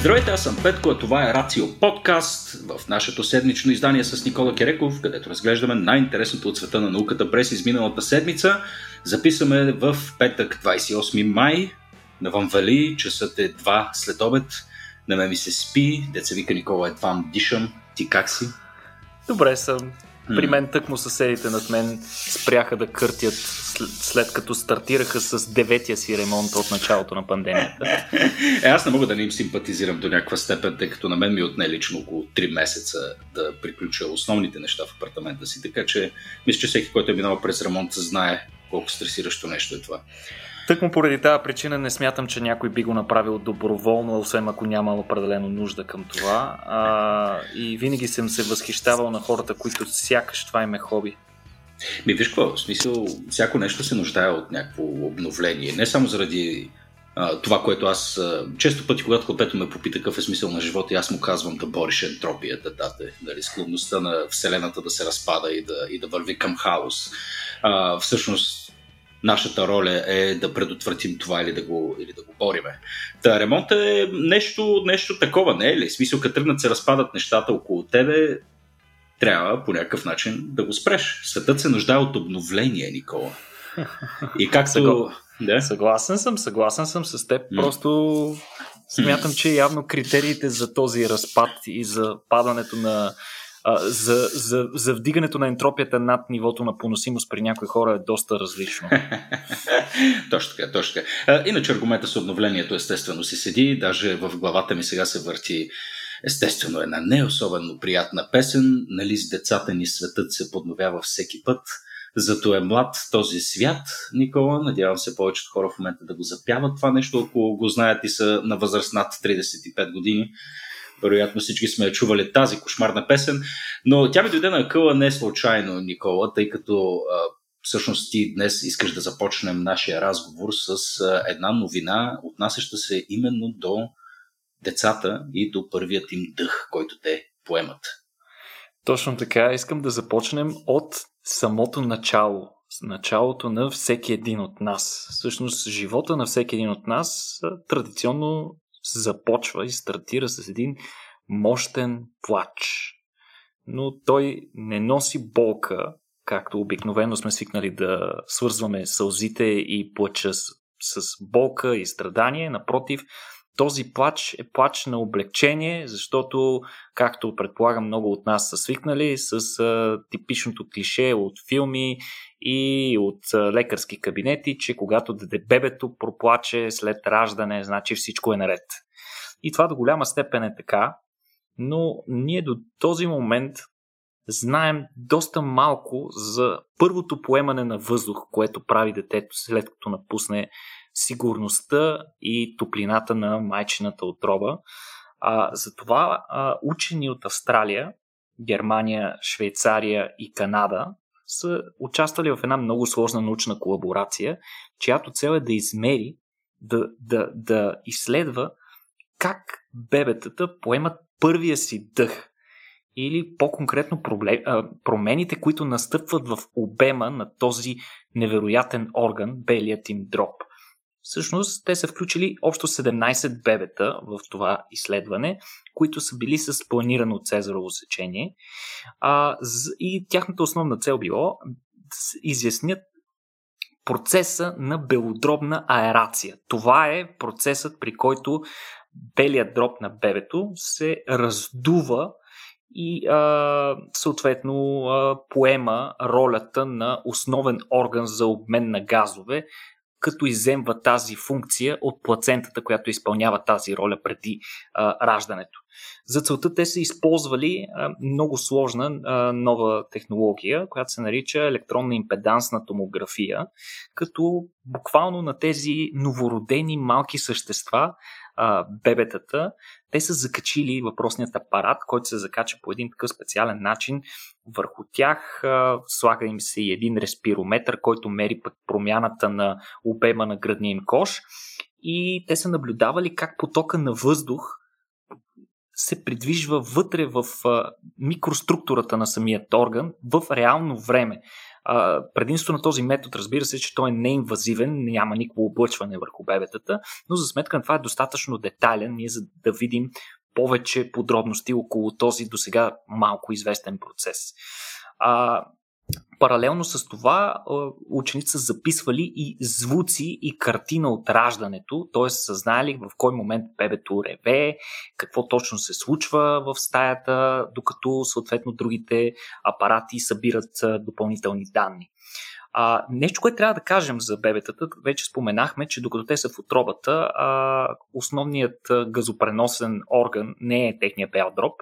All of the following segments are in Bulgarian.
Здравейте, аз съм Петко, а това е Рацио подкаст в нашето седмично издание с Никола Кереков, където разглеждаме най-интересното от света на науката през изминалата седмица. Записваме в петък 28 май. Навън вали, часът е 2 след обед. На мен ми се спи, деца вика Никола едва дишам. Ти как си? Добре съм. При мен тъкмо съседите над мен спряха да къртят след, като стартираха с деветия си ремонт от началото на пандемията. Е, аз не мога да не им симпатизирам до някаква степен, тъй като на мен ми отне лично около 3 месеца да приключа основните неща в апартамента си, така че мисля, че всеки, който е минал през ремонт, знае колко стресиращо нещо е това. Тъкмо поради тази причина не смятам, че някой би го направил доброволно, освен ако няма определено нужда към това. А, и винаги съм се възхищавал на хората, които сякаш това им е хоби. Ми виж какво, в смисъл, всяко нещо се нуждае от някакво обновление. Не само заради а, това, което аз а, често пъти, когато Хлопето ме попита какъв е смисъл на живота, аз му казвам да бориш ентропията, дате, нали, склонността на Вселената да се разпада и да, и да върви към хаос. А, всъщност, нашата роля е да предотвратим това или да го, или да го бориме. Та ремонт е нещо, нещо такова, не е ли? В смисъл, като тръгнат се разпадат нещата около тебе, трябва по някакъв начин да го спреш. Светът се нуждае от обновление, Никола. И както... Да? Съгласен съм, съгласен съм с теб. Mm. Просто смятам, че явно критериите за този разпад и за падането на за, за, за вдигането на ентропията над нивото на поносимост при някои хора е доста различно. точно така, точно така. Иначе аргумента с обновлението естествено си седи, даже в главата ми сега се върти естествено една не особено приятна песен, нали с децата ни светът се подновява всеки път, зато е млад този свят, Никола. Надявам се повечето хора в момента да го запяват това нещо, ако го знаят и са на възраст над 35 години. Вероятно всички сме чували тази кошмарна песен, но тя ми дойде на къла не случайно, Никола, тъй като всъщност ти днес искаш да започнем нашия разговор с една новина, отнасяща се именно до децата и до първият им дъх, който те поемат. Точно така. Искам да започнем от самото начало. Началото на всеки един от нас. Всъщност, живота на всеки един от нас традиционно започва и стартира с един мощен плач. Но той не носи болка, както обикновено сме свикнали да свързваме сълзите и плача с, с болка и страдание. Напротив, този плач е плач на облегчение, защото, както предполагам много от нас са свикнали, с а, типичното клише от филми и от лекарски кабинети, че когато бебето проплаче след раждане, значи всичко е наред. И това до голяма степен е така, но ние до този момент знаем доста малко за първото поемане на въздух, което прави детето след като напусне сигурността и топлината на майчината отроба. А, затова а, учени от Австралия, Германия, Швейцария и Канада са участвали в една много сложна научна колаборация, чиято цел е да измери, да, да, да изследва как бебетата поемат първия си дъх или по-конкретно промените, които настъпват в обема на този невероятен орган, белият им дроб. Всъщност, те са включили общо 17 бебета в това изследване, които са били с планирано цезарово сечение. А, и тяхната основна цел било да изяснят процеса на белодробна аерация. Това е процесът, при който белият дроб на бебето се раздува и а, съответно а, поема ролята на основен орган за обмен на газове, като иземва тази функция от плацентата, която изпълнява тази роля преди а, раждането. За целта те са използвали а, много сложна а, нова технология, която се нарича електронна импедансна томография, като буквално на тези новородени малки същества а, бебетата, те са закачили въпросният апарат, който се закача по един такъв специален начин върху тях. Слага им се и един респирометър, който мери пък промяната на обема на градния им кош. И те са наблюдавали как потока на въздух се придвижва вътре в микроструктурата на самият орган в реално време. А, предимството на този метод, разбира се, че той е неинвазивен, няма никакво облъчване върху бебетата, но за сметка на това е достатъчно детайлен, ние за да видим повече подробности около този до сега малко известен процес. А, Паралелно с това, ученици са записвали и звуци и картина от раждането, т.е. са знаели в кой момент бебето реве, какво точно се случва в стаята, докато съответно другите апарати събират допълнителни данни. А, нещо, което трябва да кажем за бебетата, вече споменахме, че докато те са в отробата, а, основният газопреносен орган не е техния бял дроб,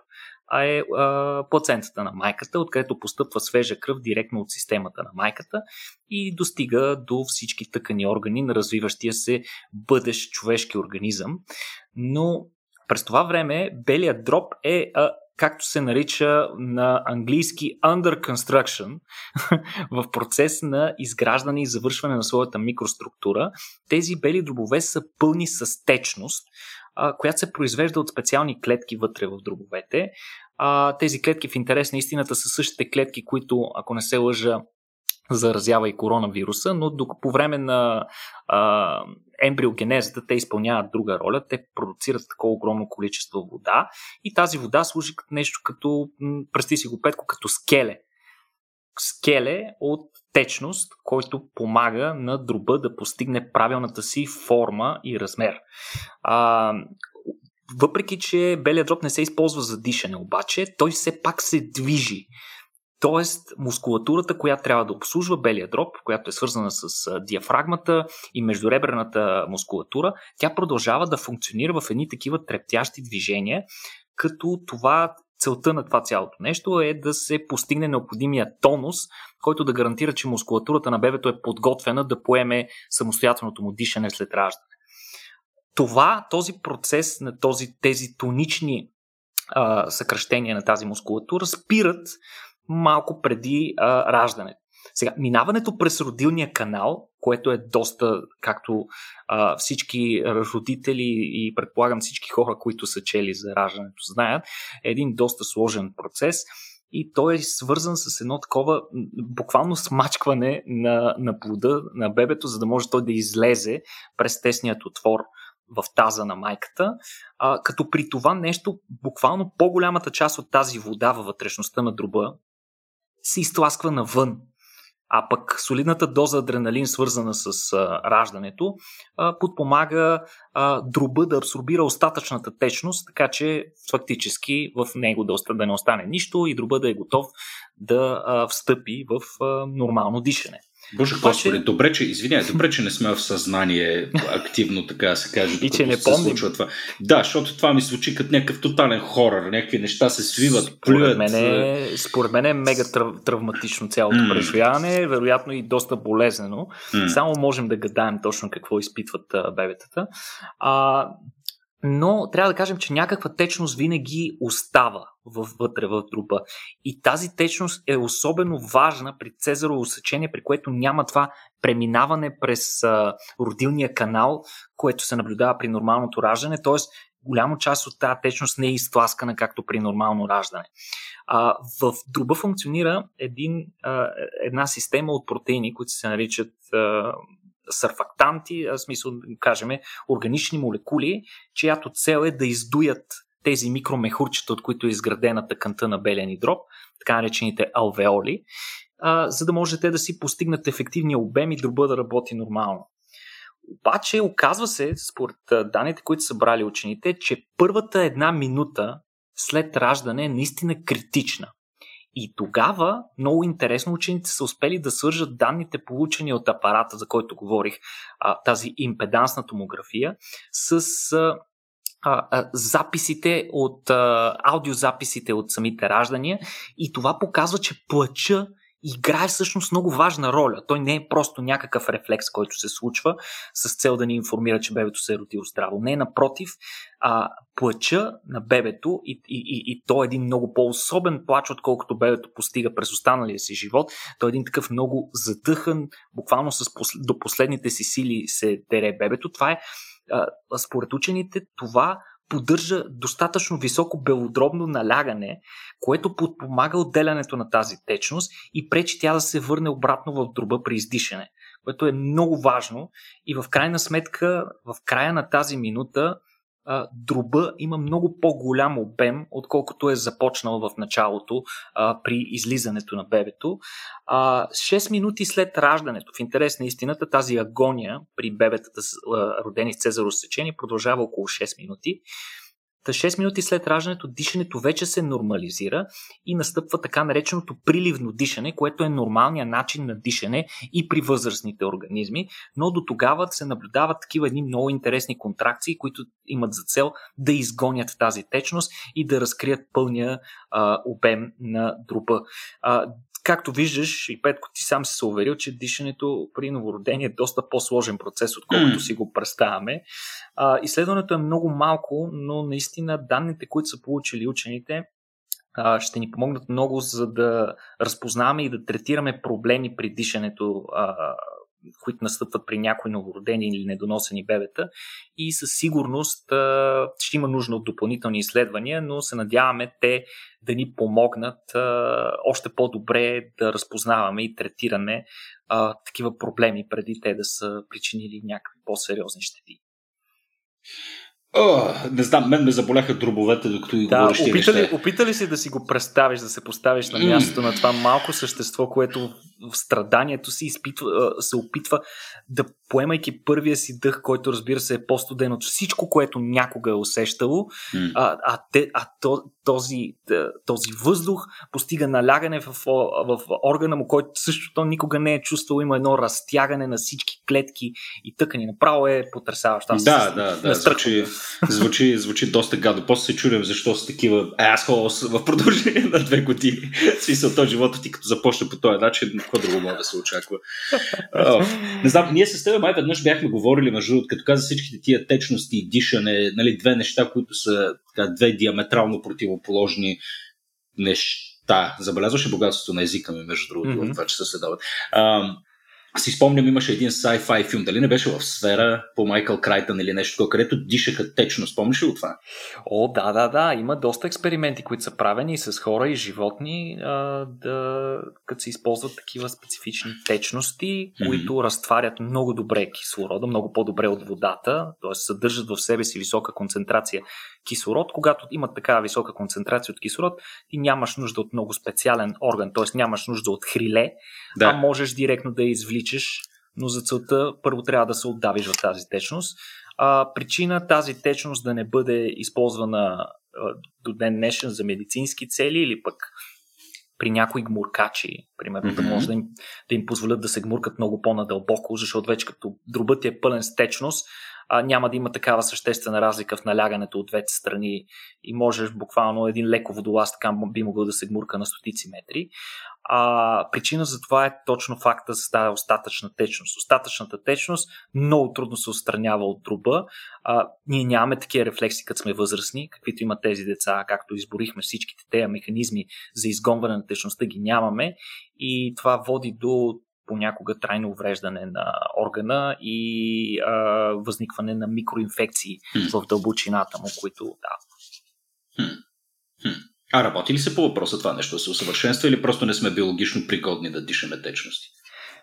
а е а, плацентата на майката, откъдето постъпва свежа кръв директно от системата на майката и достига до всички тъкани органи на развиващия се бъдещ човешки организъм. Но през това време белият дроб е а, както се нарича на английски under construction, в процес на изграждане и завършване на своята микроструктура. Тези бели дробове са пълни с течност, която се произвежда от специални клетки вътре в дробовете. Тези клетки в интерес на истината са същите клетки, които, ако не се лъжа, заразява и коронавируса, но по време на а, ембриогенезата те изпълняват друга роля. Те продуцират такова огромно количество вода и тази вода служи като нещо като, представи си го петко, като скеле. Скеле от течност, който помага на дроба да постигне правилната си форма и размер. А, въпреки, че белият дроб не се използва за дишане, обаче той все пак се движи. Тоест, мускулатурата, която трябва да обслужва белия дроб, която е свързана с диафрагмата и междуребрената мускулатура, тя продължава да функционира в едни такива трептящи движения, като това целта на това цялото нещо е да се постигне необходимия тонус, който да гарантира, че мускулатурата на бебето е подготвена да поеме самостоятелното му дишане след раждане. Това, този процес на този, тези тонични а, съкръщения на тази мускулатура спират малко преди а, раждането. Сега, минаването през родилния канал, което е доста, както а, всички родители и предполагам всички хора, които са чели за раждането, знаят, е един доста сложен процес и той е свързан с едно такова буквално смачкване на, на плода на бебето, за да може той да излезе през тесният отвор в таза на майката, а, като при това нещо, буквално по-голямата част от тази вода във вътрешността на дроба се изтласква навън. А пък солидната доза адреналин, свързана с а, раждането, а, подпомага а, дроба да абсорбира остатъчната течност, така че фактически в него да, да не остане нищо и дроба да е готов да а, встъпи в а, нормално дишане. Боже Господи, добре, че, извиняй, добре, че не сме в съзнание активно, така се каже, и че не се помним. случва това. Да, защото това ми звучи като някакъв тотален хорър, някакви неща се свиват, плюят. Мен е, според мен е мега трав, травматично цялото mm. преживяване, вероятно и доста болезнено. Mm. Само можем да гадаем точно какво изпитват а, бебетата. А, но трябва да кажем, че някаква течност винаги остава вътре в труба. И тази течност е особено важна при цезарово сечение, при което няма това преминаване през а, родилния канал, което се наблюдава при нормалното раждане, т.е. голяма част от тази течност не е изтласкана както при нормално раждане. А, в друба функционира един, а, една система от протеини, които се наричат а, сърфактанти, в смисъл, кажем, органични молекули, чиято цел е да издуят тези микромехурчета, от които е изградена тъканта на белени дроб, така наречените алвеоли, а, за да можете да си постигнат ефективния обем и дроба да работи нормално. Обаче, оказва се, според данните, които са брали учените, че първата една минута след раждане е наистина критична. И тогава, много интересно, учените са успели да свържат данните, получени от апарата, за който говорих, тази импедансна томография, с записите от аудиозаписите от самите раждания. И това показва, че плача играе всъщност много важна роля. Той не е просто някакъв рефлекс, който се случва с цел да ни информира, че бебето се е родило здраво. Не, напротив, а, плача на бебето и, и, и, и то е един много по-особен плач, отколкото бебето постига през останалия си живот. Той е един такъв много задъхан, буквално с посл... до последните си сили се дере бебето. Това е, а, според учените, това поддържа достатъчно високо белодробно налягане, което подпомага отделянето на тази течност и пречи тя да се върне обратно в дроба при издишане, което е много важно и в крайна сметка, в края на тази минута, а, дроба има много по-голям обем, отколкото е започнал в началото а, при излизането на бебето. А, 6 минути след раждането, в интерес на истината, тази агония при бебетата, родени с цезаро сечение, продължава около 6 минути. Та 6 минути след раждането дишането вече се нормализира и настъпва така нареченото приливно дишане, което е нормалният начин на дишане и при възрастните организми, но до тогава се наблюдават такива едни много интересни контракции, които имат за цел да изгонят тази течност и да разкрият пълния а, обем на дроба. А, Както виждаш, и Петко, ти сам си се уверил, че дишането при новородение е доста по-сложен процес, отколкото си го представяме. А, изследването е много малко, но наистина данните, които са получили учените, а, ще ни помогнат много, за да разпознаваме и да третираме проблеми при дишането а, които настъпват при някои новородени или недоносени бебета и със сигурност ще има нужда от допълнителни изследвания, но се надяваме те да ни помогнат още по-добре да разпознаваме и третираме такива проблеми преди те да са причинили някакви по-сериозни щети. О, не знам, мен ме заболяха дробовете, докато да, говориш опита ли, опита ли си да си го представиш, да се поставиш на мястото mm. на това малко същество, което в страданието си изпитва, се опитва да поемайки първия си дъх, който разбира се е по-студен от всичко, което някога е усещало, mm. а, а, те, а то, този, този въздух постига налягане в, в органа му, който също то никога не е чувствал. Има едно разтягане на всички клетки и тъкани. Направо е потрясаващо. Да, да, да. Звучи, звучи, звучи доста гадо. После се чудям защо са такива assholes в продължение на две години. Смисъл, този живота ти като започне по този начин, какво друго може да се очаква. Не знам, ние с теб май веднъж бяхме говорили, между другото, като каза всичките тия течности и дишане, нали, две неща, които са така, две диаметрално противоположни неща. Забелязваше богатството на езика ми, между другото, mm-hmm. в това, че се следават си спомням, имаше един sci-fi филм, дали не беше в сфера по Майкъл Крайтън или нещо такова, където дишаха течно. Спомниш ли от това? О, да, да, да. Има доста експерименти, които са правени с хора и животни, а, да, като се използват такива специфични течности, mm-hmm. които разтварят много добре кислорода, много по-добре от водата, т.е. съдържат в себе си висока концентрация кислород. Когато имат такава висока концентрация от кислород, ти нямаш нужда от много специален орган, т.е. нямаш нужда от хриле, да. а можеш директно да извличаш, но за целта първо трябва да се отдавиш в тази течност. А, причина тази течност да не бъде използвана а, до ден днешен за медицински цели или пък при някои гмуркачи, примерно, mm-hmm. да може да им, да им позволят да се гмуркат много по-надълбоко, защото вече като дробът е пълен с течност, а, няма да има такава съществена разлика в налягането от двете страни и можеш буквално един леко водолаз така би могъл да се гмурка на стотици метри. А, причина за това е точно факта за тази остатъчна течност. Остатъчната течност много трудно се отстранява от труба. А, ние нямаме такива рефлекси, като сме възрастни, каквито имат тези деца, както изборихме всичките тези механизми за изгонване на течността, ги нямаме. И това води до понякога трайно увреждане на органа и а, възникване на микроинфекции в дълбочината му, които да. А работи ли се по въпроса това нещо? Да се усъвършенства или просто не сме биологично пригодни да дишаме течности?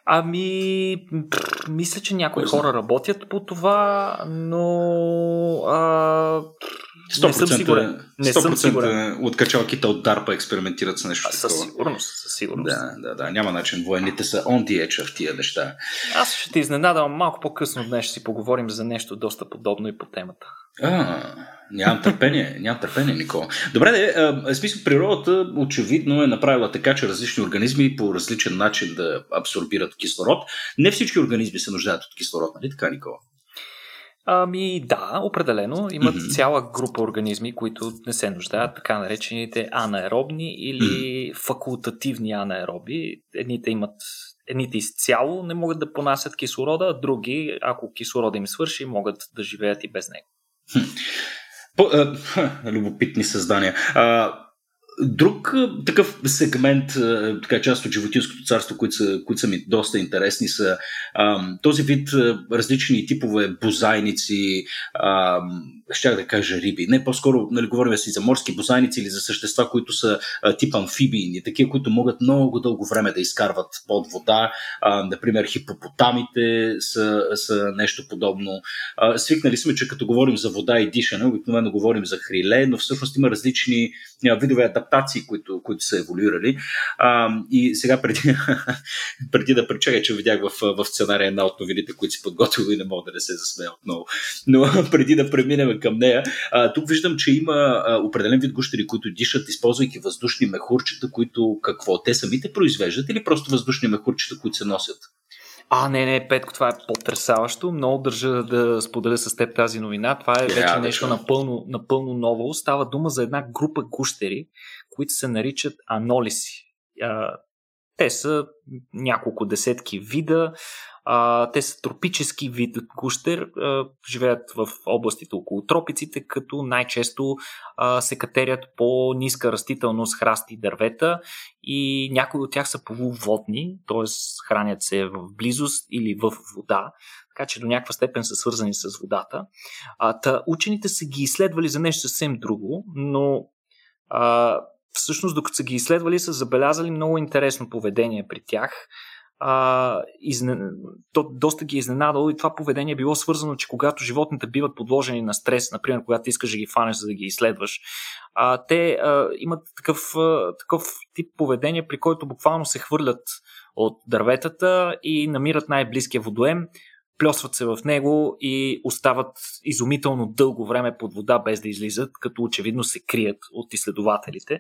Ами, мисля, че някои хора работят по това, но а, 100%, не съм сигурен. Не 100% съм сигурен. от качалките от DARPA експериментират с нещо а. Със сигурност, със сигурност. Да, да, да. Няма начин. Военните са on the edge в тия неща. Аз ще те изненадам малко по-късно днес ще си поговорим за нещо доста подобно и по темата. А, нямам търпение, нямам търпение, Никола. Добре, де, смисъл, природата очевидно е направила така, че различни организми по различен начин да абсорбират кислород. Не всички организми се нуждаят от кислород, нали така, Никола? Ами да, определено. Имат mm-hmm. цяла група организми, които не се нуждаят, така наречените анаеробни или mm-hmm. факултативни анаероби. Едните имат Едните изцяло не могат да понасят кислорода, а други, ако кислорода им свърши, могат да живеят и без него. По, а, любопитни създания. А, Друг такъв сегмент, така част от животинското царство, които са, които са ми доста интересни, са ам, този вид различни типове бозайници, ам, щях да кажа риби. Не, по-скоро нали, говорим си за морски бозайници или за същества, които са а, тип амфибийни, такива, които могат много дълго време да изкарват под вода. А, например, хипопотамите са, са нещо подобно. А, свикнали сме, че като говорим за вода и дишане, обикновено говорим за хриле, но всъщност има различни видове адаптации, които, които са еволюирали. А, и сега преди, преди да пречакай, че видях в, в сценария една от новините, които си подготвил и не мога да не се засмея отново. Но преди да преминем към нея, а, тук виждам, че има а, определен вид гущери, които дишат, използвайки въздушни мехурчета, които какво? Те самите произвеждат или просто въздушни мехурчета, които се носят? А, не, не, Петко, това е потрясаващо. Много държа да споделя с теб тази новина. Това е вече нещо напълно, напълно ново. Става дума за една група гущери, които се наричат анолиси. Те са няколко десетки вида. А, те са тропически вид гущер, а, живеят в областите около тропиците, като най-често а, се катерят по ниска растителност, храсти дървета и някои от тях са полуводни, т.е. хранят се в близост или в вода, така че до някаква степен са свързани с водата. А, та, учените са ги изследвали за нещо съвсем друго, но а, всъщност докато са ги изследвали са забелязали много интересно поведение при тях а, изне... то доста ги е изненадало и това поведение е било свързано, че когато животните биват подложени на стрес, например, когато искаш да ги фанеш, за да ги изследваш, а, те а, имат такъв, а, такъв тип поведение, при който буквално се хвърлят от дърветата и намират най-близкия водоем, плесват се в него и остават изумително дълго време под вода без да излизат, като очевидно се крият от изследователите.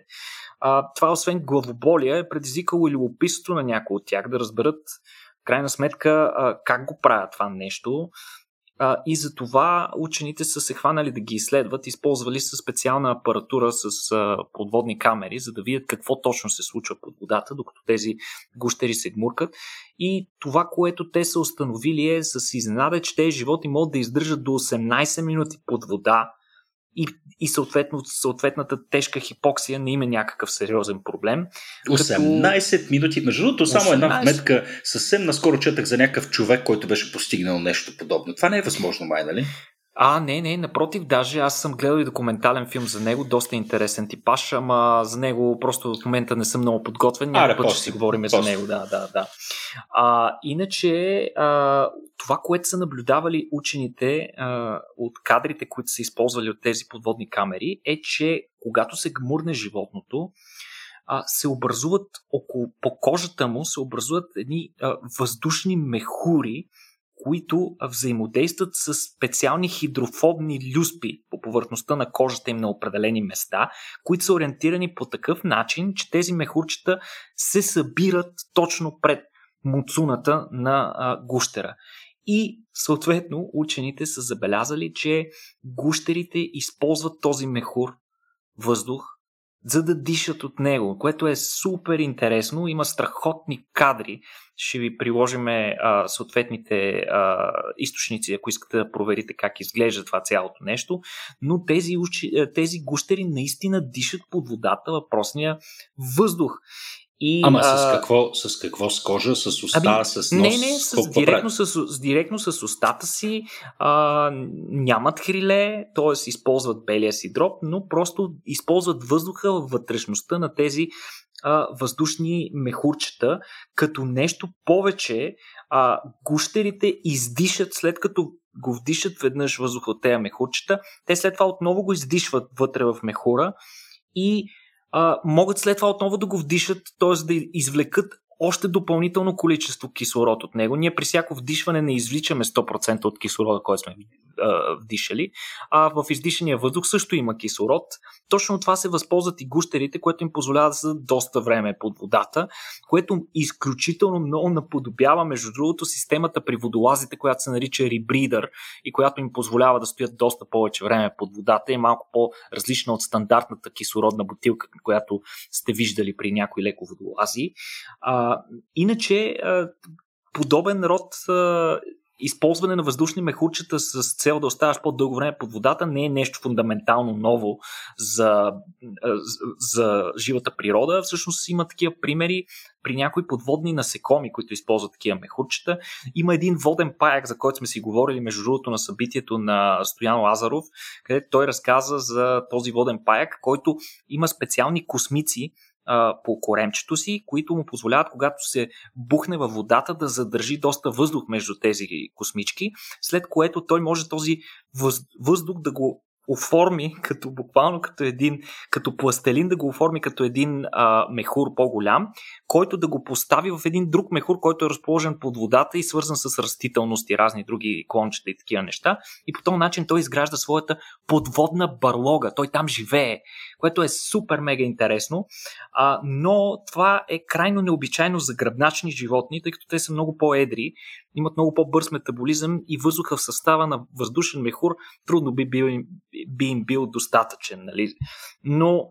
А, това, освен главоболие, е предизвикало и любопитство на някои от тях да разберат в крайна сметка а, как го правят това нещо. А, и за това учените са се хванали да ги изследват, използвали са специална апаратура с а, подводни камери, за да видят какво точно се случва под водата, докато тези гущери се гмуркат. И това, което те са установили е с изненада, че тези животни могат да издържат до 18 минути под вода, и, и съответно съответната тежка хипоксия не има някакъв сериозен проблем. 18 като... минути. Между другото, само 18... една вметка. Съвсем наскоро четах за някакъв човек, който беше постигнал нещо подобно. Това не е възможно, май, нали? А, не, не, напротив, даже аз съм гледал и документален филм за него, доста интересен типаж, ама за него просто в момента не съм много подготвен, няма път ще си говорим за него, да, да, да. А, иначе, а, това, което са наблюдавали учените а, от кадрите, които са използвали от тези подводни камери, е, че когато се гмурне животното, а, се образуват около, по кожата му се образуват едни а, въздушни мехури, които взаимодействат с специални хидрофобни люспи по повърхността на кожата им на определени места, които са ориентирани по такъв начин, че тези мехурчета се събират точно пред муцуната на а, гущера. И съответно учените са забелязали, че гущерите използват този мехур въздух за да дишат от него, което е супер интересно. Има страхотни кадри. Ще ви приложим съответните а, източници, ако искате да проверите как изглежда това цялото нещо. Но тези, тези гущери наистина дишат под водата въпросния въздух. И, Ама а... с какво? С какво? С кожа, с уста, ами, с нос? Не, не, с, директно, с, с, директно с устата си. А, нямат хриле, т.е. използват белия си дроб, но просто използват въздуха във вътрешността на тези а, въздушни мехурчета, като нещо повече а, гущерите издишат след като го вдишат веднъж въздух от тези мехурчета, те след това отново го издишват вътре в мехура и а, могат след това отново да го вдишат, т.е. да извлекат още допълнително количество кислород от него. Ние при всяко вдишване не извличаме 100% от кислорода, който сме вдишали, а в издишания въздух също има кислород. Точно това се възползват и гущерите, което им позволява да са доста време под водата, което изключително много наподобява, между другото, системата при водолазите, която се нарича ребридър и която им позволява да стоят доста повече време под водата и малко по-различна от стандартната кислородна бутилка, която сте виждали при някои леко водолази. А, иначе, а, подобен род а, използване на въздушни мехурчета с цел да оставаш по-дълго време под водата не е нещо фундаментално ново за, за живата природа. Всъщност има такива примери при някои подводни насекоми, които използват такива мехурчета. Има един воден паяк, за който сме си говорили между другото на събитието на Стоян Лазаров, където той разказа за този воден паяк, който има специални космици, по коремчето си, които му позволяват, когато се бухне във водата, да задържи доста въздух между тези космички, след което той може този въздух да го оформи като буквално като един, като пластелин да го оформи като един а, мехур по-голям, който да го постави в един друг мехур, който е разположен под водата и свързан с растителност и разни други клончета и такива неща. И по този начин той изгражда своята подводна барлога. Той там живее, което е супер мега интересно. А, но това е крайно необичайно за гръбначни животни, тъй като те са много по-едри имат много по-бърз метаболизъм и въздуха в състава на въздушен мехур трудно би, бил, би им бил достатъчен. Нали? Но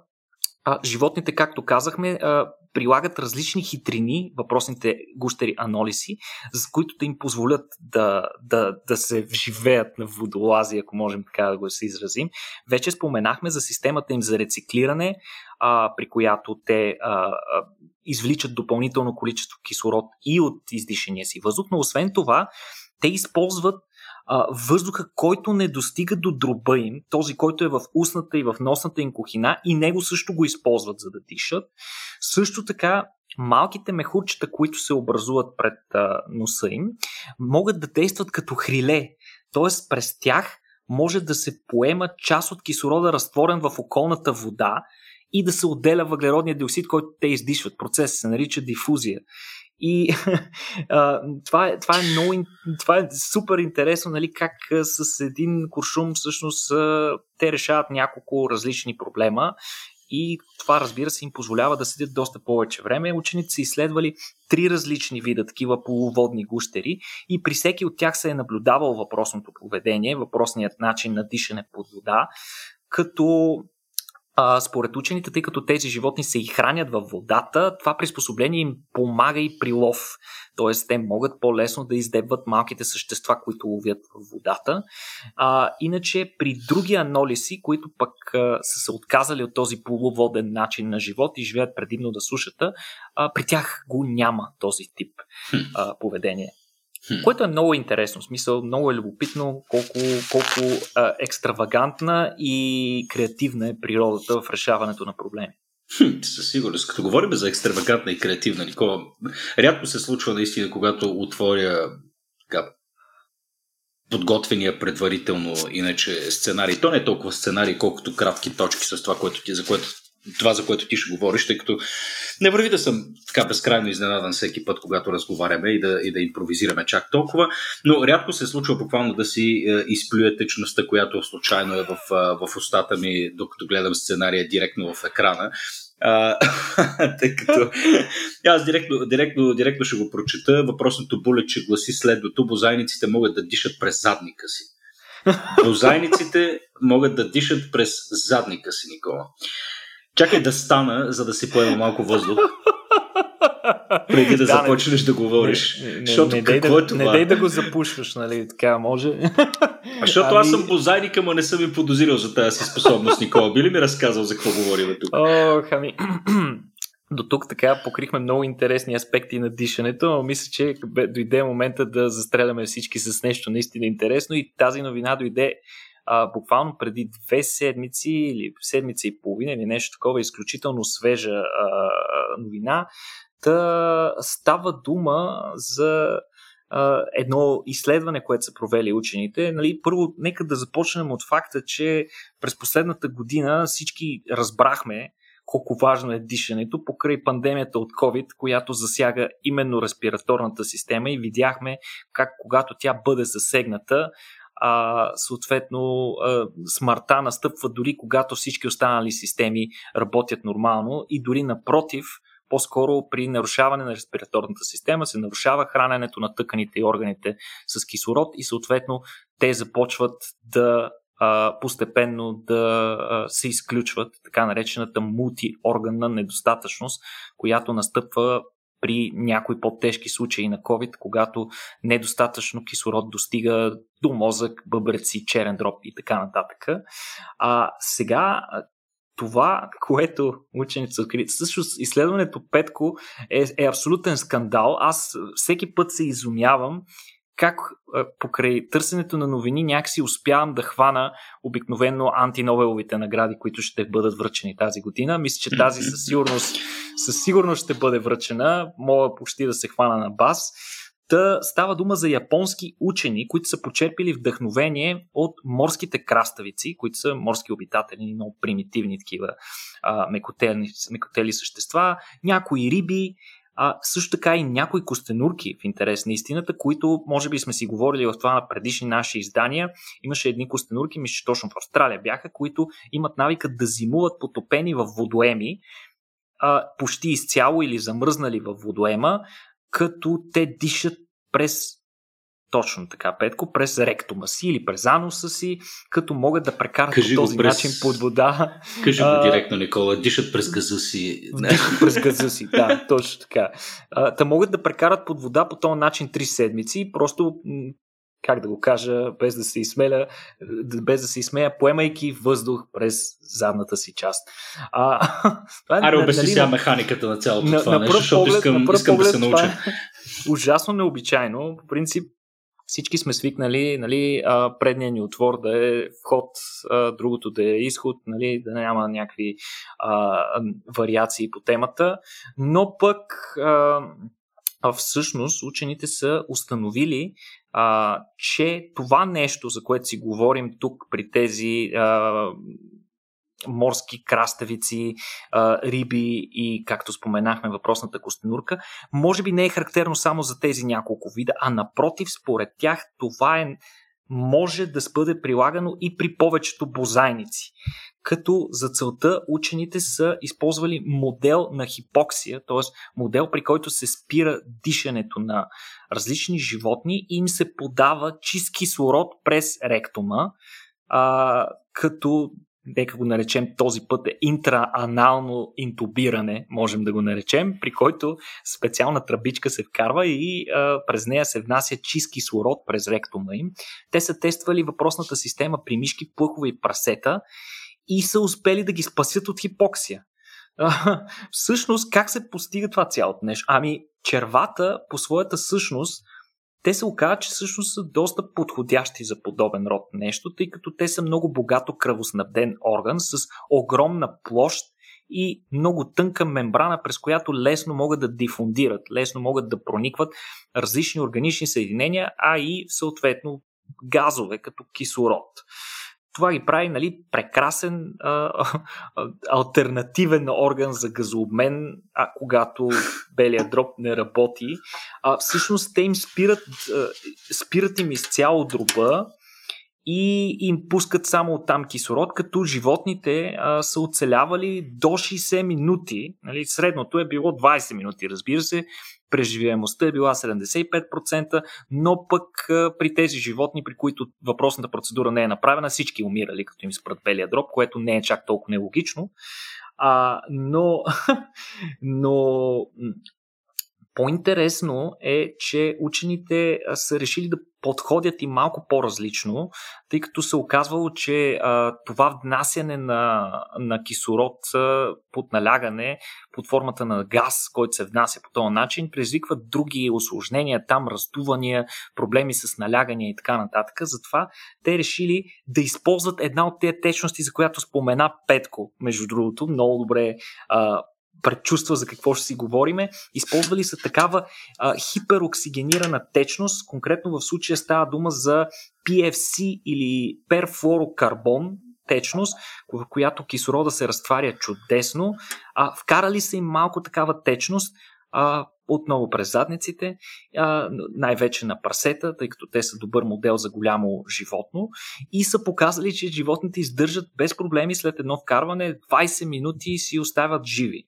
а, животните, както казахме, а, прилагат различни хитрини, въпросните гущери анолиси, за които да им позволят да, да, да се вживеят на водолази, ако можем така да го се изразим. Вече споменахме за системата им за рециклиране, а, при която те а, а, извличат допълнително количество кислород и от издишания си въздух, но освен това, те използват а, въздуха, който не достига до дроба им, този, който е в устната и в носната им кухина, и него също го използват за да дишат. Също така, малките мехурчета, които се образуват пред а, носа им, могат да действат като хриле, т.е. през тях може да се поема част от кислорода, разтворен в околната вода и да се отделя въглеродния диоксид, който те издишват. Процесът се нарича дифузия. И а, това, е, това, е много, това е супер интересно, нали, как с един куршум всъщност те решават няколко различни проблема и това, разбира се, им позволява да седят доста повече време. Ученици са изследвали три различни вида такива полуводни гущери и при всеки от тях се е наблюдавал въпросното поведение, въпросният начин на дишане под вода, като а, според учените, тъй като тези животни се и хранят във водата, това приспособление им помага и при лов. Тоест, те могат по-лесно да издебват малките същества, които ловят в водата. А, иначе, при други анолиси, които пък а, са се отказали от този полуводен начин на живот и живеят предимно да сушата, а, при тях го няма този тип а, поведение. Хм. Което е много интересно, в смисъл много е любопитно колко, колко а, екстравагантна и креативна е природата в решаването на проблеми. Хм, със сигурност. Като говорим за екстравагантна и креативна, Никола, рядко се случва наистина, когато отворя така, подготвения предварително иначе сценарий. То не е толкова сценарий, колкото кратки точки с това, което ти, за което това, за което ти ще говориш, тъй като не върви да съм така безкрайно изненадан всеки път, когато разговаряме и да, и да импровизираме чак толкова, но рядко се случва буквално да си е, изплюя течността, която случайно е в, е, в устата ми, докато гледам сценария директно в екрана. Тъй като аз директно, директно, директно ще го прочета. Въпросното булече гласи следното. Бозайниците могат да дишат през задника си. Бозайниците могат да дишат през задника си, Никола. Чакай да стана, за да си поема малко въздух. Преди да, да започнеш не, да говориш. Не, не, Защото не, какво да, е това? Не дей да го запушваш, нали? Така може. Защото ами... аз съм бозайник, ама не съм и подозирал за тази си способност, Никола. Би ли ми разказал за какво говорим тук? Ох, ами... До тук така покрихме много интересни аспекти на дишането, но мисля, че дойде момента да застреляме всички с нещо наистина интересно и тази новина дойде а, буквално преди две седмици или седмица и половина или нещо такова изключително свежа а, новина. Та става дума за а, едно изследване, което са провели учените. Нали, първо, нека да започнем от факта, че през последната година всички разбрахме колко важно е дишането покрай пандемията от COVID, която засяга именно респираторната система и видяхме как когато тя бъде засегната, а, съответно а, смъртта настъпва дори когато всички останали системи работят нормално и дори напротив, по-скоро при нарушаване на респираторната система се нарушава храненето на тъканите и органите с кислород и съответно те започват да а, постепенно да а, се изключват така наречената мултиорганна недостатъчност, която настъпва при някои по-тежки случаи на COVID, когато недостатъчно кислород достига до мозък, бъбреци, черен дроб и така нататък. А сега това, което учените са открили. Също изследването Петко е, е абсолютен скандал. Аз всеки път се изумявам как покрай търсенето на новини някакси успявам да хвана обикновено антиновеловите награди, които ще бъдат връчени тази година. Мисля, че тази със сигурност, със сигурност ще бъде връчена. Мога почти да се хвана на бас. Та става дума за японски учени, които са почерпили вдъхновение от морските краставици, които са морски обитатели, много примитивни такива а, мекотели, мекотели същества, някои риби, а също така и някои костенурки в интерес на истината, които може би сме си говорили в това на предишни наши издания. Имаше едни костенурки, мисля, точно в Австралия бяха, които имат навика да зимуват потопени в водоеми, а, почти изцяло или замръзнали в водоема, като те дишат през точно така, Петко, през ректума си или през ануса си, като могат да прекарат Кажи по този през... начин под вода. Кажи го директно, Никола. Дишат през газа си. Дишат през газа си, да, точно така. А, та могат да прекарат под вода по този начин три седмици, просто как да го кажа, без да се изсмеля, без да се изсмея, поемайки въздух през задната си част. А, това е, Аре, обясни нали, сега механиката на цялото на, това на нещо, защото поглед, искам, искам поглед, да се науча. Е ужасно необичайно. По принцип, всички сме свикнали нали, предния ни отвор да е вход, другото да е изход, нали, да няма някакви а, вариации по темата, но пък а, всъщност учените са установили, а, че това нещо, за което си говорим тук при тези а, морски краставици, риби и, както споменахме, въпросната костенурка, може би не е характерно само за тези няколко вида, а напротив, според тях това е може да бъде прилагано и при повечето бозайници. Като за целта учените са използвали модел на хипоксия, т.е. модел при който се спира дишането на различни животни и им се подава чист кислород през ректума, а, като нека го наречем този път е интраанално интубиране, можем да го наречем, при който специална тръбичка се вкарва и а, през нея се внася чист кислород през ректума им. Те са тествали въпросната система при мишки, плъхове и прасета и са успели да ги спасят от хипоксия. А, всъщност, как се постига това цялото нещо? Ами, червата по своята същност те се оказа, че всъщност са доста подходящи за подобен род нещо, тъй като те са много богато кръвоснабден орган с огромна площ и много тънка мембрана, през която лесно могат да дифундират, лесно могат да проникват различни органични съединения, а и съответно газове, като кислород това ги прави нали, прекрасен а, а, альтернативен орган за газообмен, а когато белият дроб не работи. А, всъщност те им спират, а, спират им изцяло дроба и им пускат само оттам кислород, като животните а, са оцелявали до 60 минути. Нали, средното е било 20 минути, разбира се преживяемостта е била 75%, но пък при тези животни, при които въпросната процедура не е направена, всички умирали, като им спрат белия дроб, което не е чак толкова нелогично. А, но, но по-интересно е, че учените са решили да подходят и малко по-различно, тъй като се оказвало, че а, това внасяне на, на кислород а, под налягане под формата на газ, който се внася по този начин, предизвиква други осложнения, там раздувания, проблеми с налягания и така нататък. Затова те решили да използват една от тези течности, за която спомена Петко, между другото, много добре а, предчувства за какво ще си говориме. Използвали са такава а, хипероксигенирана течност, конкретно в случая става дума за PFC или перфлорокарбон, течност, в която кислорода се разтваря чудесно. А, вкарали са им малко такава течност, а, отново през задниците, а, най-вече на прасета, тъй като те са добър модел за голямо животно и са показали, че животните издържат без проблеми след едно вкарване 20 минути и си оставят живи.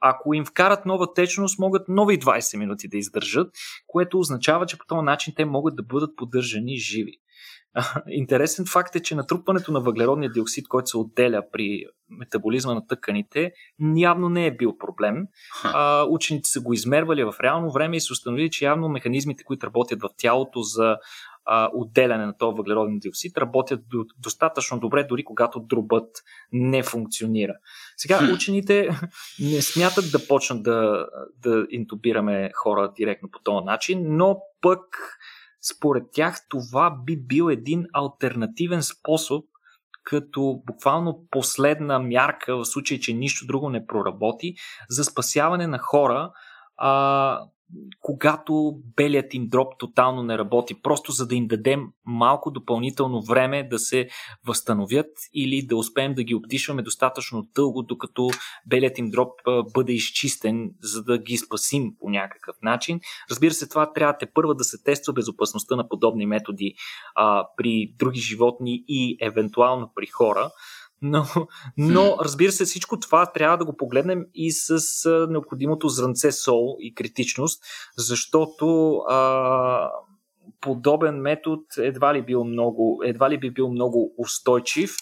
Ако им вкарат нова течност, могат нови 20 минути да издържат, което означава, че по този начин те могат да бъдат поддържани живи. Интересен факт е, че натрупването на въглеродния диоксид, който се отделя при метаболизма на тъканите, явно не е бил проблем. А, учените са го измервали в реално време и са установили, че явно механизмите, които работят в тялото за а, отделяне на този въглероден диоксид работят до, достатъчно добре, дори когато дробът не функционира. Сега учените не смятат да почнат да, да интубираме хора директно по този начин, но пък според тях това би бил един альтернативен способ като буквално последна мярка в случай, че нищо друго не проработи, за спасяване на хора, а, когато белият им дроп тотално не работи, просто за да им дадем малко допълнително време да се възстановят или да успеем да ги обдишваме достатъчно дълго, докато белият им дроп бъде изчистен, за да ги спасим по някакъв начин. Разбира се, това трябва те първа да се тества безопасността на подобни методи а, при други животни и евентуално при хора. Но, но, разбира се, всичко това трябва да го погледнем и с необходимото зранце сол и критичност, защото а, подобен метод едва ли, бил много, едва ли би бил много устойчив.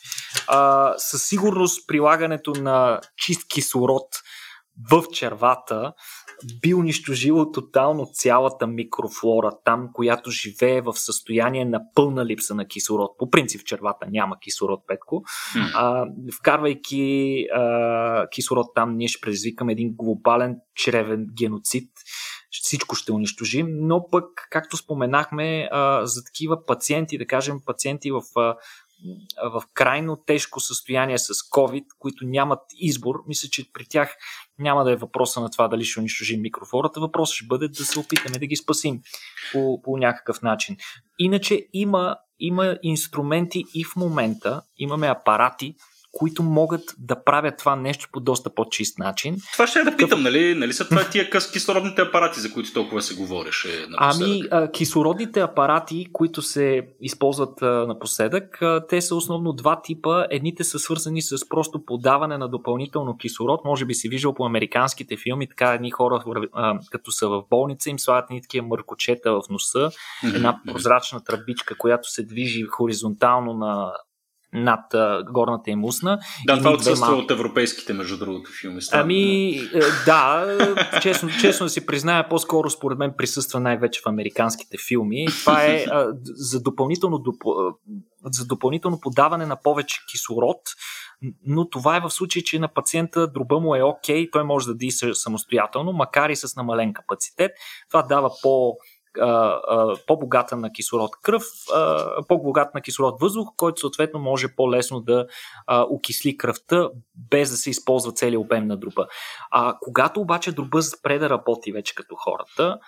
А, със сигурност прилагането на чист кислород в червата би унищожило тотално цялата микрофлора там, която живее в състояние на пълна липса на кислород. По принцип в червата няма кислород, Петко. А, вкарвайки а, кислород там, ние ще предизвикаме един глобален чревен геноцид. Всичко ще унищожим, но пък, както споменахме, а, за такива пациенти, да кажем пациенти в а, в крайно тежко състояние с COVID, които нямат избор, мисля, че при тях няма да е въпроса на това дали ще унищожим микрофлората. Въпросът ще бъде да се опитаме да ги спасим по, по някакъв начин. Иначе има, има инструменти и в момента, имаме апарати, които могат да правят това нещо по доста по-чист начин. Това ще я да питам, нали, нали са това тия кислородните апарати, за които толкова се говореше напоследък? Ами, а, кислородните апарати, които се използват а, напоследък, а, те са основно два типа. Едните са свързани с просто подаване на допълнително кислород. Може би си виждал по американските филми, така едни хора, а, като са в болница, им слагат ни такива мъркочета в носа, една прозрачна тръбичка, която се движи хоризонтално на над а, горната им устна. Да, това отсъства от европейските, между другото, филми. Става, ами, е, да, честно, честно да си призная, по-скоро според мен присъства най-вече в американските филми. Това е а, за, допълнително, доп... за допълнително подаване на повече кислород, но това е в случай, че на пациента дроба му е окей, той може да диша самостоятелно, макар и с намален капацитет. Това дава по по-богата на кислород кръв, по-богата на кислород въздух, който съответно може по-лесно да окисли кръвта, без да се използва целият обем на дроба. А, когато обаче дроба спре да работи вече като хората,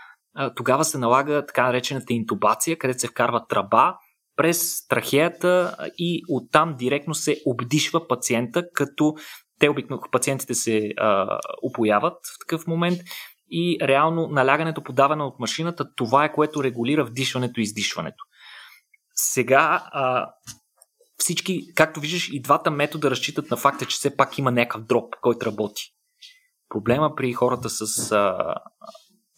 тогава се налага така наречената интубация, където се вкарва тръба през трахеята и оттам директно се обдишва пациента, като те обикновено пациентите се а, опояват в такъв момент и реално налягането подаване от машината, това е което регулира вдишването и издишването. Сега а, всички, както виждаш, и двата метода разчитат на факта, че все пак има някакъв дроп, който работи. Проблема при хората с, а,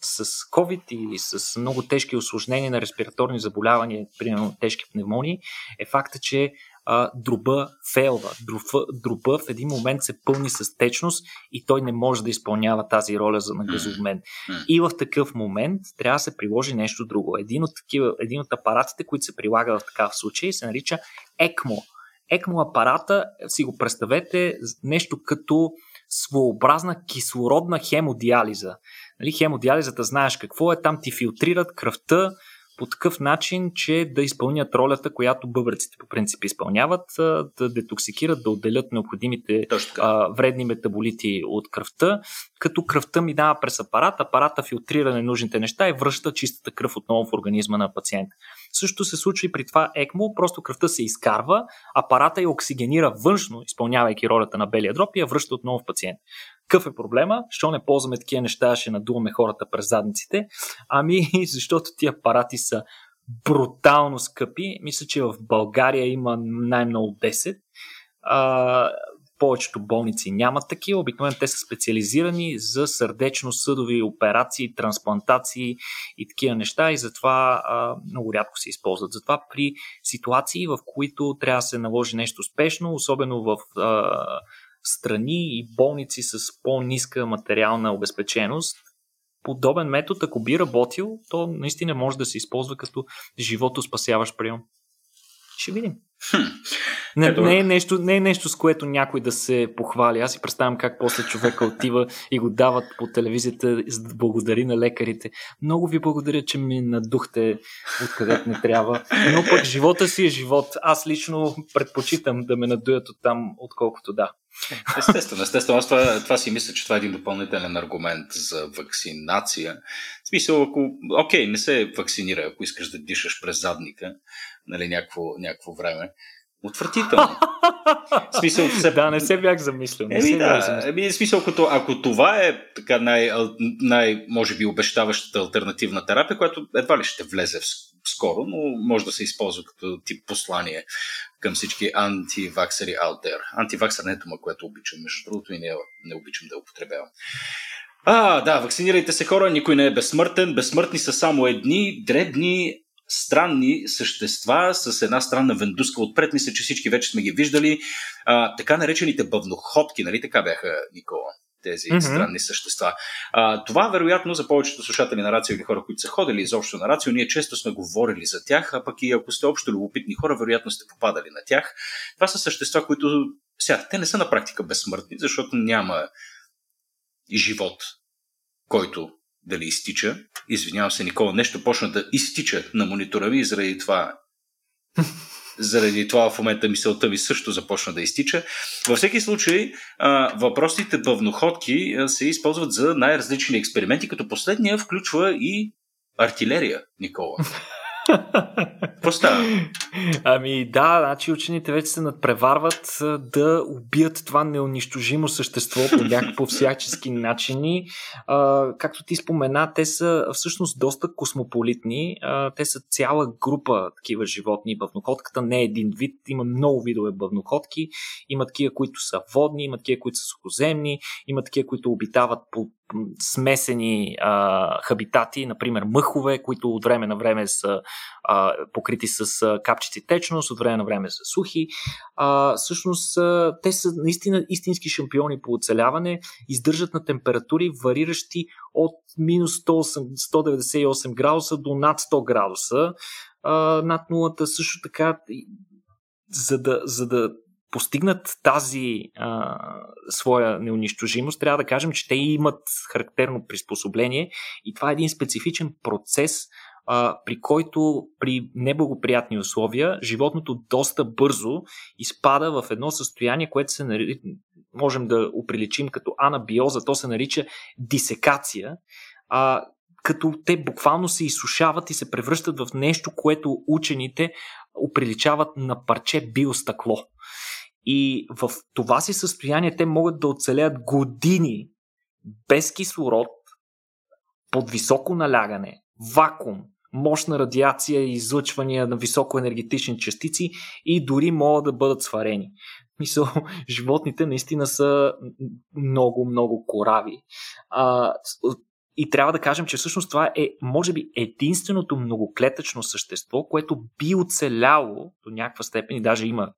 с COVID и с много тежки осложнения на респираторни заболявания, примерно тежки пневмонии, е факта, че а, дроба фейлва. Дроба, дроба в един момент се пълни с течност и той не може да изпълнява тази роля за газообмен. И в такъв момент трябва да се приложи нещо друго. Един от, такива, един от апаратите, които се прилага в такъв случай, се нарича ECMO. ECMO апарата, си го представете, нещо като своеобразна кислородна хемодиализа. Нали, хемодиализата знаеш какво е, там ти филтрират кръвта, по такъв начин, че да изпълнят ролята, която бъбреците по принцип изпълняват, да детоксикират, да отделят необходимите а, вредни метаболити от кръвта, като кръвта минава през апарат, апарата филтрира ненужните неща и връща чистата кръв отново в организма на пациента. Също се случва и при това ЕКМО, просто кръвта се изкарва, апарата я оксигенира външно, изпълнявайки ролята на белия дроб и я връща отново в пациент. Какъв е проблема? Що не ползваме такива неща, ще надуваме хората през задниците? Ами, защото тия апарати са брутално скъпи. Мисля, че в България има най-много 10. А, повечето болници нямат такива. Обикновено те са специализирани за сърдечно-съдови операции, трансплантации и такива неща и затова а, много рядко се използват. Затова при ситуации, в които трябва да се наложи нещо спешно, особено в а, страни и болници с по-ниска материална обезпеченост, подобен метод, ако би работил, то наистина може да се използва като живото спасяващ прием. Ще видим. Хм. Не, не, е нещо, не е нещо, с което някой да се похвали. Аз си представям как после човека отива и го дават по телевизията, благодари на лекарите. Много ви благодаря, че ми надухте откъдето не трябва. Но пък живота си е живот. Аз лично предпочитам да ме надуят от там, отколкото да. Естествено, естествено. Аз това, това си мисля, че това е един допълнителен аргумент за вакцинация. В смисъл, ако, окей, не се вакцинира, ако искаш да дишаш през задника, нали, някакво, някакво време. Отвратително. смисъл, все... Да, не се бях замислил. Еми, се да, замислил. еми, смисъл, като, ако това е така най, най, може би, обещаващата альтернативна терапия, която едва ли ще влезе в скоро, но може да се използва като тип послание към всички антиваксери out there. Антиваксер не е това, което обичам, между другото, и не, не обичам да употребявам. А, да, вакцинирайте се хора, никой не е безсмъртен. Безсмъртни са само едни дребни странни същества с една странна вендуска отпред. Мисля, че всички вече сме ги виждали. А, така наречените бъвноходки, нали така бяха, Никола? тези mm-hmm. странни същества. А, това, вероятно, за повечето слушатели на Рацио или хора, които са ходили изобщо на Рацио, ние често сме говорили за тях, а пък и ако сте общо любопитни хора, вероятно сте попадали на тях. Това са същества, които сега, те не са на практика безсмъртни, защото няма живот, който дали изтича. Извинявам се, Никола, нещо почна да изтича на монитора ми и заради това заради това в момента мисълта ми също започна да изтича. Във всеки случай, въпросните бъвноходки се използват за най-различни експерименти, като последния включва и артилерия, Никола. Какво става? Ами да, значи учените вече се надпреварват да убият това неунищожимо същество по, някакво по всячески начини. А, както ти спомена, те са всъщност доста космополитни. А, те са цяла група такива животни. Бъвноходката не е един вид, има много видове бъвноходки. Има такива, които са водни, има такива, които са сухоземни, има такива, които обитават по смесени а, хабитати, например мъхове, които от време на време са а, покрити с а, капчици течност, от време на време са сухи. А, всъщност а, те са наистина истински шампиони по оцеляване, издържат на температури вариращи от минус 108, 198 градуса до над 100 градуса. А, над нулата също така за да, за да постигнат тази а, своя неунищожимост, трябва да кажем, че те имат характерно приспособление и това е един специфичен процес, а, при който при неблагоприятни условия животното доста бързо изпада в едно състояние, което се нарича, можем да оприличим като анабиоза, то се нарича дисекация, а, като те буквално се изсушават и се превръщат в нещо, което учените оприличават на парче биостъкло. И в това си състояние те могат да оцелеят години без кислород, под високо налягане, вакуум, мощна радиация и излъчвания на високоенергетични частици и дори могат да бъдат сварени. Мисъл, животните наистина са много, много корави. А, и трябва да кажем, че всъщност това е, може би, единственото многоклетъчно същество, което би оцеляло до някаква степен и даже има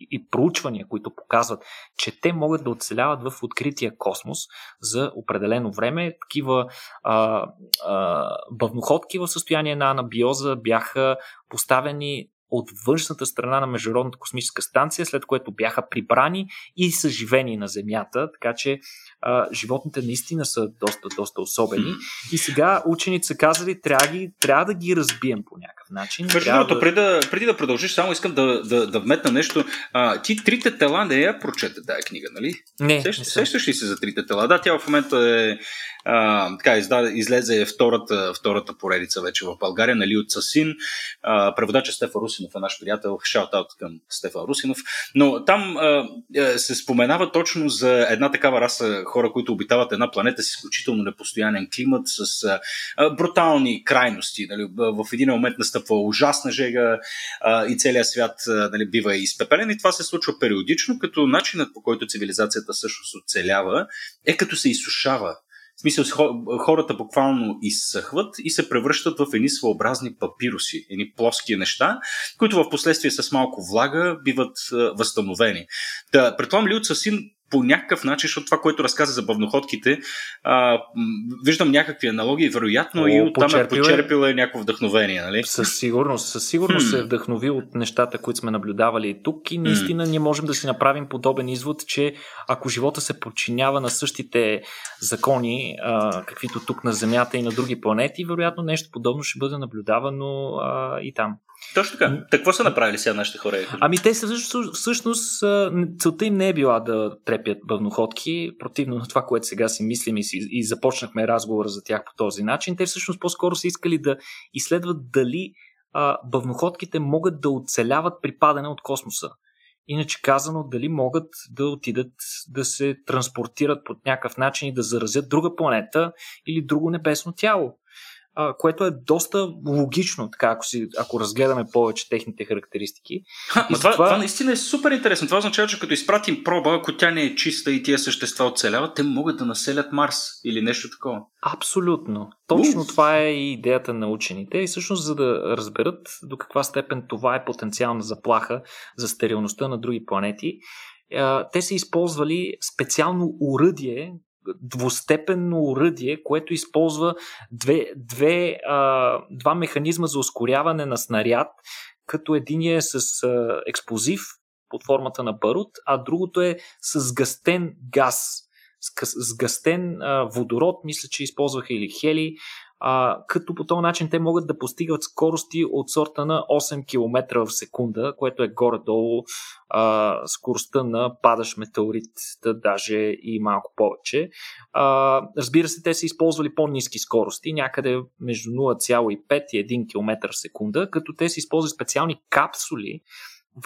и проучвания, които показват, че те могат да оцеляват в открития космос за определено време. Такива а, а, бъвноходки в състояние на анабиоза бяха поставени от външната страна на Международната космическа станция, след което бяха прибрани и съживени на Земята, така че а, животните наистина са доста, доста особени. И сега учените са казали, трябва, ги, трябва да ги разбием по някакъв начин. Между другото, да... преди, да, преди да продължиш, само искам да, да, да вметна нещо. А, ти трите тела не я прочете тая книга, нали? Не. сещаш ли се за трите тела? Да, тя в момента е а, така, изда, излезе втората, втората поредица вече в България, нали, от Сасин. Преводача Стефа Русинов е наш приятел. Шаут-аут към Стефа Русинов. Но там а, е, се споменава точно за една такава раса хора, които обитават една планета с изключително непостоянен климат, с а, брутални крайности. Нали. В един момент настъпва ужасна жега а, и целият свят а, нали, бива изпепелен и това се случва периодично, като начинът по който цивилизацията също се оцелява е като се изсушава в смисъл, хората буквално изсъхват и се превръщат в едни своеобразни папируси, едни плоски неща, които в последствие с малко влага биват възстановени. Да, предполагам, Лиот Сасин по някакъв начин, защото това, което разказа за бъвноходките, а, виждам някакви аналогии, вероятно О, и оттам е почерпил е някакво вдъхновение. Нали? Със сигурност, със сигурност се е вдъхновил от нещата, които сме наблюдавали и тук и наистина ние можем да си направим подобен извод, че ако живота се подчинява на същите закони, а, каквито тук на Земята и на други планети, вероятно нещо подобно ще бъде наблюдавано а, и там. Точно така. Какво са направили сега нашите хора? Ами те всъщност, всъщност целта им не е била да трепят бъвноходки, противно на това, което сега си мислим и, си, и започнахме разговора за тях по този начин. Те всъщност по-скоро са искали да изследват дали а, бъвноходките могат да оцеляват при падане от космоса. Иначе казано, дали могат да отидат да се транспортират по някакъв начин и да заразят друга планета или друго небесно тяло а, което е доста логично, така, ако, си, ако разгледаме повече техните характеристики. Ха, това, това... това наистина е супер интересно. Това означава, че като изпратим проба, ако тя не е чиста и тия същества оцеляват, те могат да населят Марс или нещо такова. Абсолютно. Точно Уф. това е и идеята на учените. И всъщност, за да разберат до каква степен това е потенциална заплаха за стерилността на други планети, те са използвали специално уръдие, двустепенно уръдие, което използва две, две, а, два механизма за ускоряване на снаряд, като един е с а, експлозив под формата на барут, а другото е с гастен газ, с, гастен а, водород, мисля, че използваха или хели, а, като по този начин те могат да постигат скорости от сорта на 8 км в секунда, което е горе-долу а, скоростта на падащ метеорит, да даже и малко повече. А, разбира се, те са използвали по-низки скорости, някъде между 0,5 и 1 км в секунда, като те са използвали специални капсули,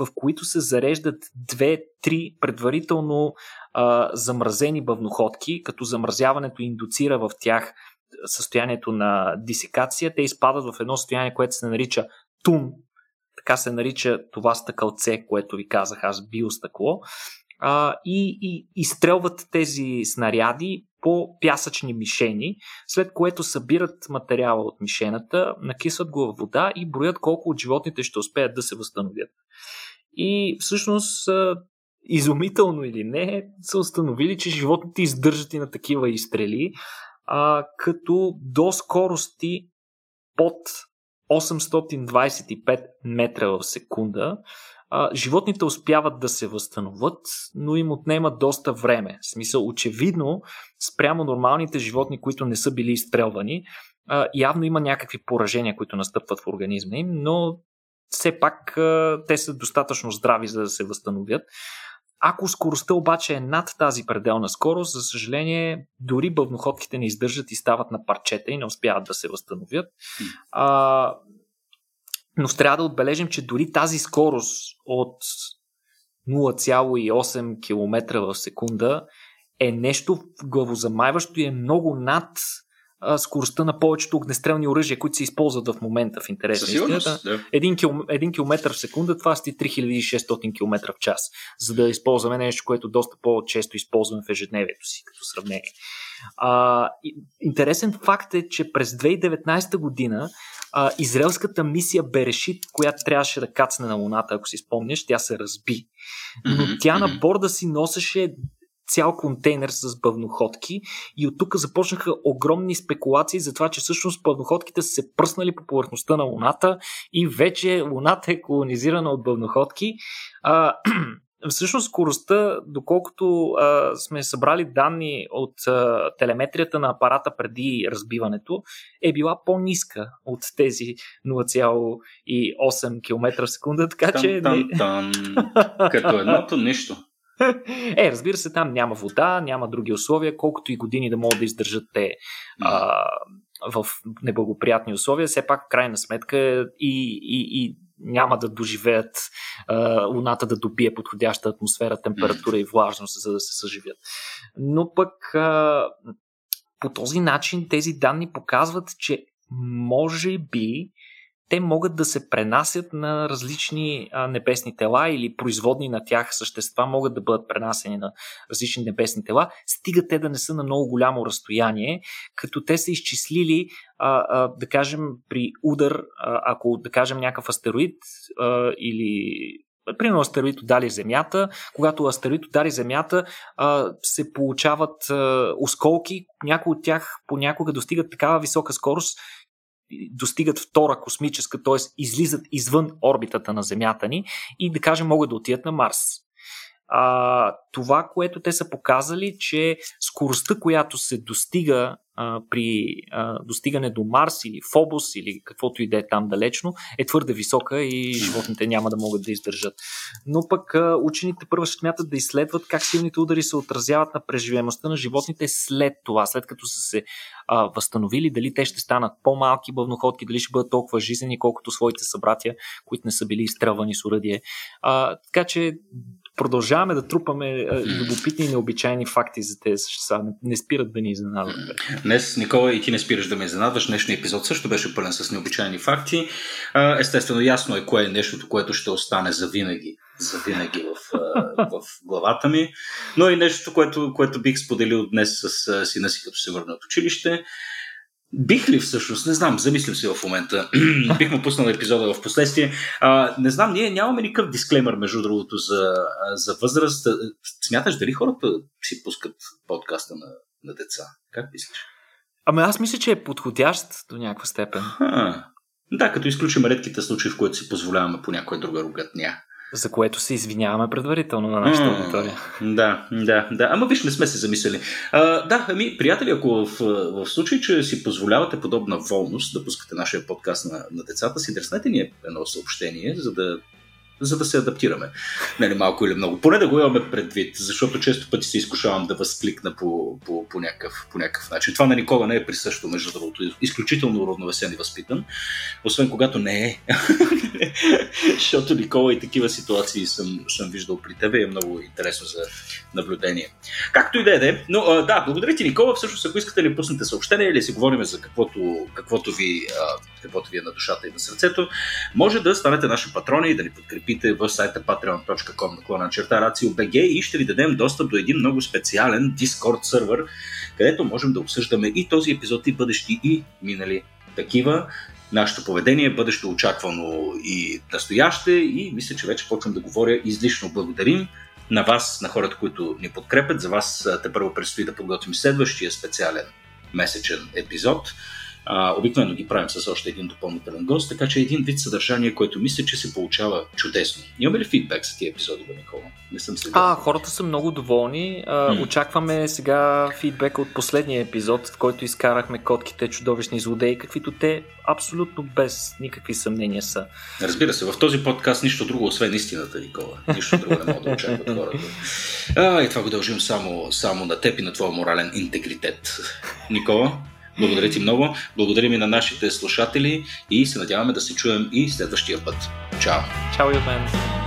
в които се зареждат две-три предварително а, замразени бъвноходки, като замразяването индуцира в тях състоянието на дисекация, те изпадат в едно състояние, което се нарича тун, така се нарича това стъкълце, което ви казах аз, биостъкло, а, и, и изстрелват тези снаряди по пясъчни мишени, след което събират материала от мишената, накисват го в вода и броят колко от животните ще успеят да се възстановят. И всъщност, изумително или не, са установили, че животните издържат и на такива изстрели, а, като до скорости под 825 метра в секунда. А, животните успяват да се възстановят, но им отнема доста време. В смисъл, очевидно, спрямо нормалните животни, които не са били изстрелвани, а, явно има някакви поражения, които настъпват в организма им, но все пак а, те са достатъчно здрави, за да се възстановят. Ако скоростта обаче е над тази пределна скорост, за съжаление, дори бъвноходките не издържат и стават на парчета и не успяват да се възстановят. А, но трябва да отбележим, че дори тази скорост от 0,8 км в секунда е нещо главозамайващо и е много над а, скоростта на повечето огнестрелни оръжия, които се използват в момента в интерес на истината. Да. Един, кил, един километър в секунда, това сти 3600 км в час, за да използваме нещо, което доста по-често използваме в ежедневието си, като сравнение. А, интересен факт е, че през 2019 година а, израелската мисия Берешит, която трябваше да кацне на Луната, ако си спомняш, тя се разби. Но тя на борда си носеше цял контейнер с бъвноходки и от тук започнаха огромни спекулации за това, че всъщност бъвноходките са се пръснали по повърхността на Луната и вече Луната е колонизирана от бъвноходки. А, всъщност скоростта, доколкото а, сме събрали данни от а, телеметрията на апарата преди разбиването, е била по-ниска от тези 0,8 км в секунда, така там, че... Там, там, като едното нищо. Е, разбира се, там няма вода, няма други условия, колкото и години да могат да издържат те а, в неблагоприятни условия, все пак крайна сметка и, и, и няма да доживеят а, Луната да добие подходяща атмосфера, температура и влажност, за да се съживят. Но пък а, по този начин тези данни показват, че може би те могат да се пренасят на различни а, небесни тела или производни на тях същества могат да бъдат пренасени на различни небесни тела, стига те да не са на много голямо разстояние, като те са изчислили, а, а, да кажем, при удар, а, ако да кажем някакъв астероид а, или Примерно астероид удари Земята. Когато астероид удари Земята, се получават осколки. Някои от тях понякога достигат такава висока скорост, достигат втора космическа, т.е. излизат извън орбитата на Земята ни и да кажем могат да отидат на Марс. А, това, което те са показали, че скоростта, която се достига при а, достигане до Марс или Фобос или каквото и да е там далечно, е твърде висока и животните няма да могат да издържат. Но пък а, учените първо ще смятат да изследват как силните удари се отразяват на преживемостта на животните след това, след като са се а, възстановили, дали те ще станат по-малки бъвноходки, дали ще бъдат толкова жизнени, колкото своите събратия, които не са били изстрелвани с уръдие. А, така че продължаваме да трупаме любопитни и необичайни факти за тези същества. Не спират да ни изненадват. Днес, Никола, и ти не спираш да ме изненадваш. Днешният епизод също беше пълен с необичайни факти. Естествено, ясно е кое е нещото, което ще остане за винаги за винаги в, в главата ми. Но и нещо, което, което бих споделил днес с сина си, като се върна от училище. Бих ли всъщност, не знам, замислям се в момента, бих му пуснал епизода в последствие. А, не знам, ние нямаме никакъв дисклеймер, между другото, за, за възраст. Смяташ дали хората си пускат подкаста на, на деца? Как мислиш? Ами аз мисля, че е подходящ до някаква степен. А, да, като изключим редките случаи, в които си позволяваме по някоя друга ругатня. За което се извиняваме предварително на нашата аудитория. Да, да, да. Ама виж, не сме се замислили. А, да, ами, приятели, ако в, в случай, че си позволявате подобна волност да пускате нашия подкаст на, на децата си, дреснете ни едно съобщение, за да за да се адаптираме. Нали, малко или много. Поне да го имаме предвид, защото често пъти се изкушавам да възкликна по, по, по, някакъв, по някакъв начин. Това на Никола не е присъщо, между другото. Изключително равновесен и възпитан. Освен когато не е. защото Никола и такива ситуации съм, съм виждал при тебе и е много интересно за наблюдение. Както и да е, но да, благодаря ти, Никола. Всъщност, ако искате ли пуснете съобщение или си говорим за каквото, каквото, ви, каквото ви е на душата и на сърцето, може да станете наши патрони и да ни подкрепите подкрепите в сайта patreon.com наклона черта RACIO.BG и ще ви дадем достъп до един много специален Discord сервер, където можем да обсъждаме и този епизод и бъдещи и минали такива. Нашето поведение, бъдещо очаквано и настояще и мисля, че вече почвам да говоря излишно. Благодарим на вас, на хората, които ни подкрепят. За вас те първо предстои да подготвим следващия специален месечен епизод. А, обикновено ги правим с още един допълнителен гост, така че един вид съдържание, което мисля, че се получава чудесно. Имаме ли фидбек за тия епизоди, Никола? Не съм се А, хората са много доволни. А. Очакваме сега фидбек от последния епизод, в който изкарахме котките чудовищни злодеи, каквито те абсолютно без никакви съмнения са. Разбира се, в този подкаст нищо друго, освен истината, Никола. Нищо друго не мога да очакват хората. А, и това го дължим само, само на теб и на твоя морален интегритет. Никола? Благодаря ти много. Благодарим и на нашите слушатели и се надяваме да се чуем и следващия път. Чао! Чао и от мен!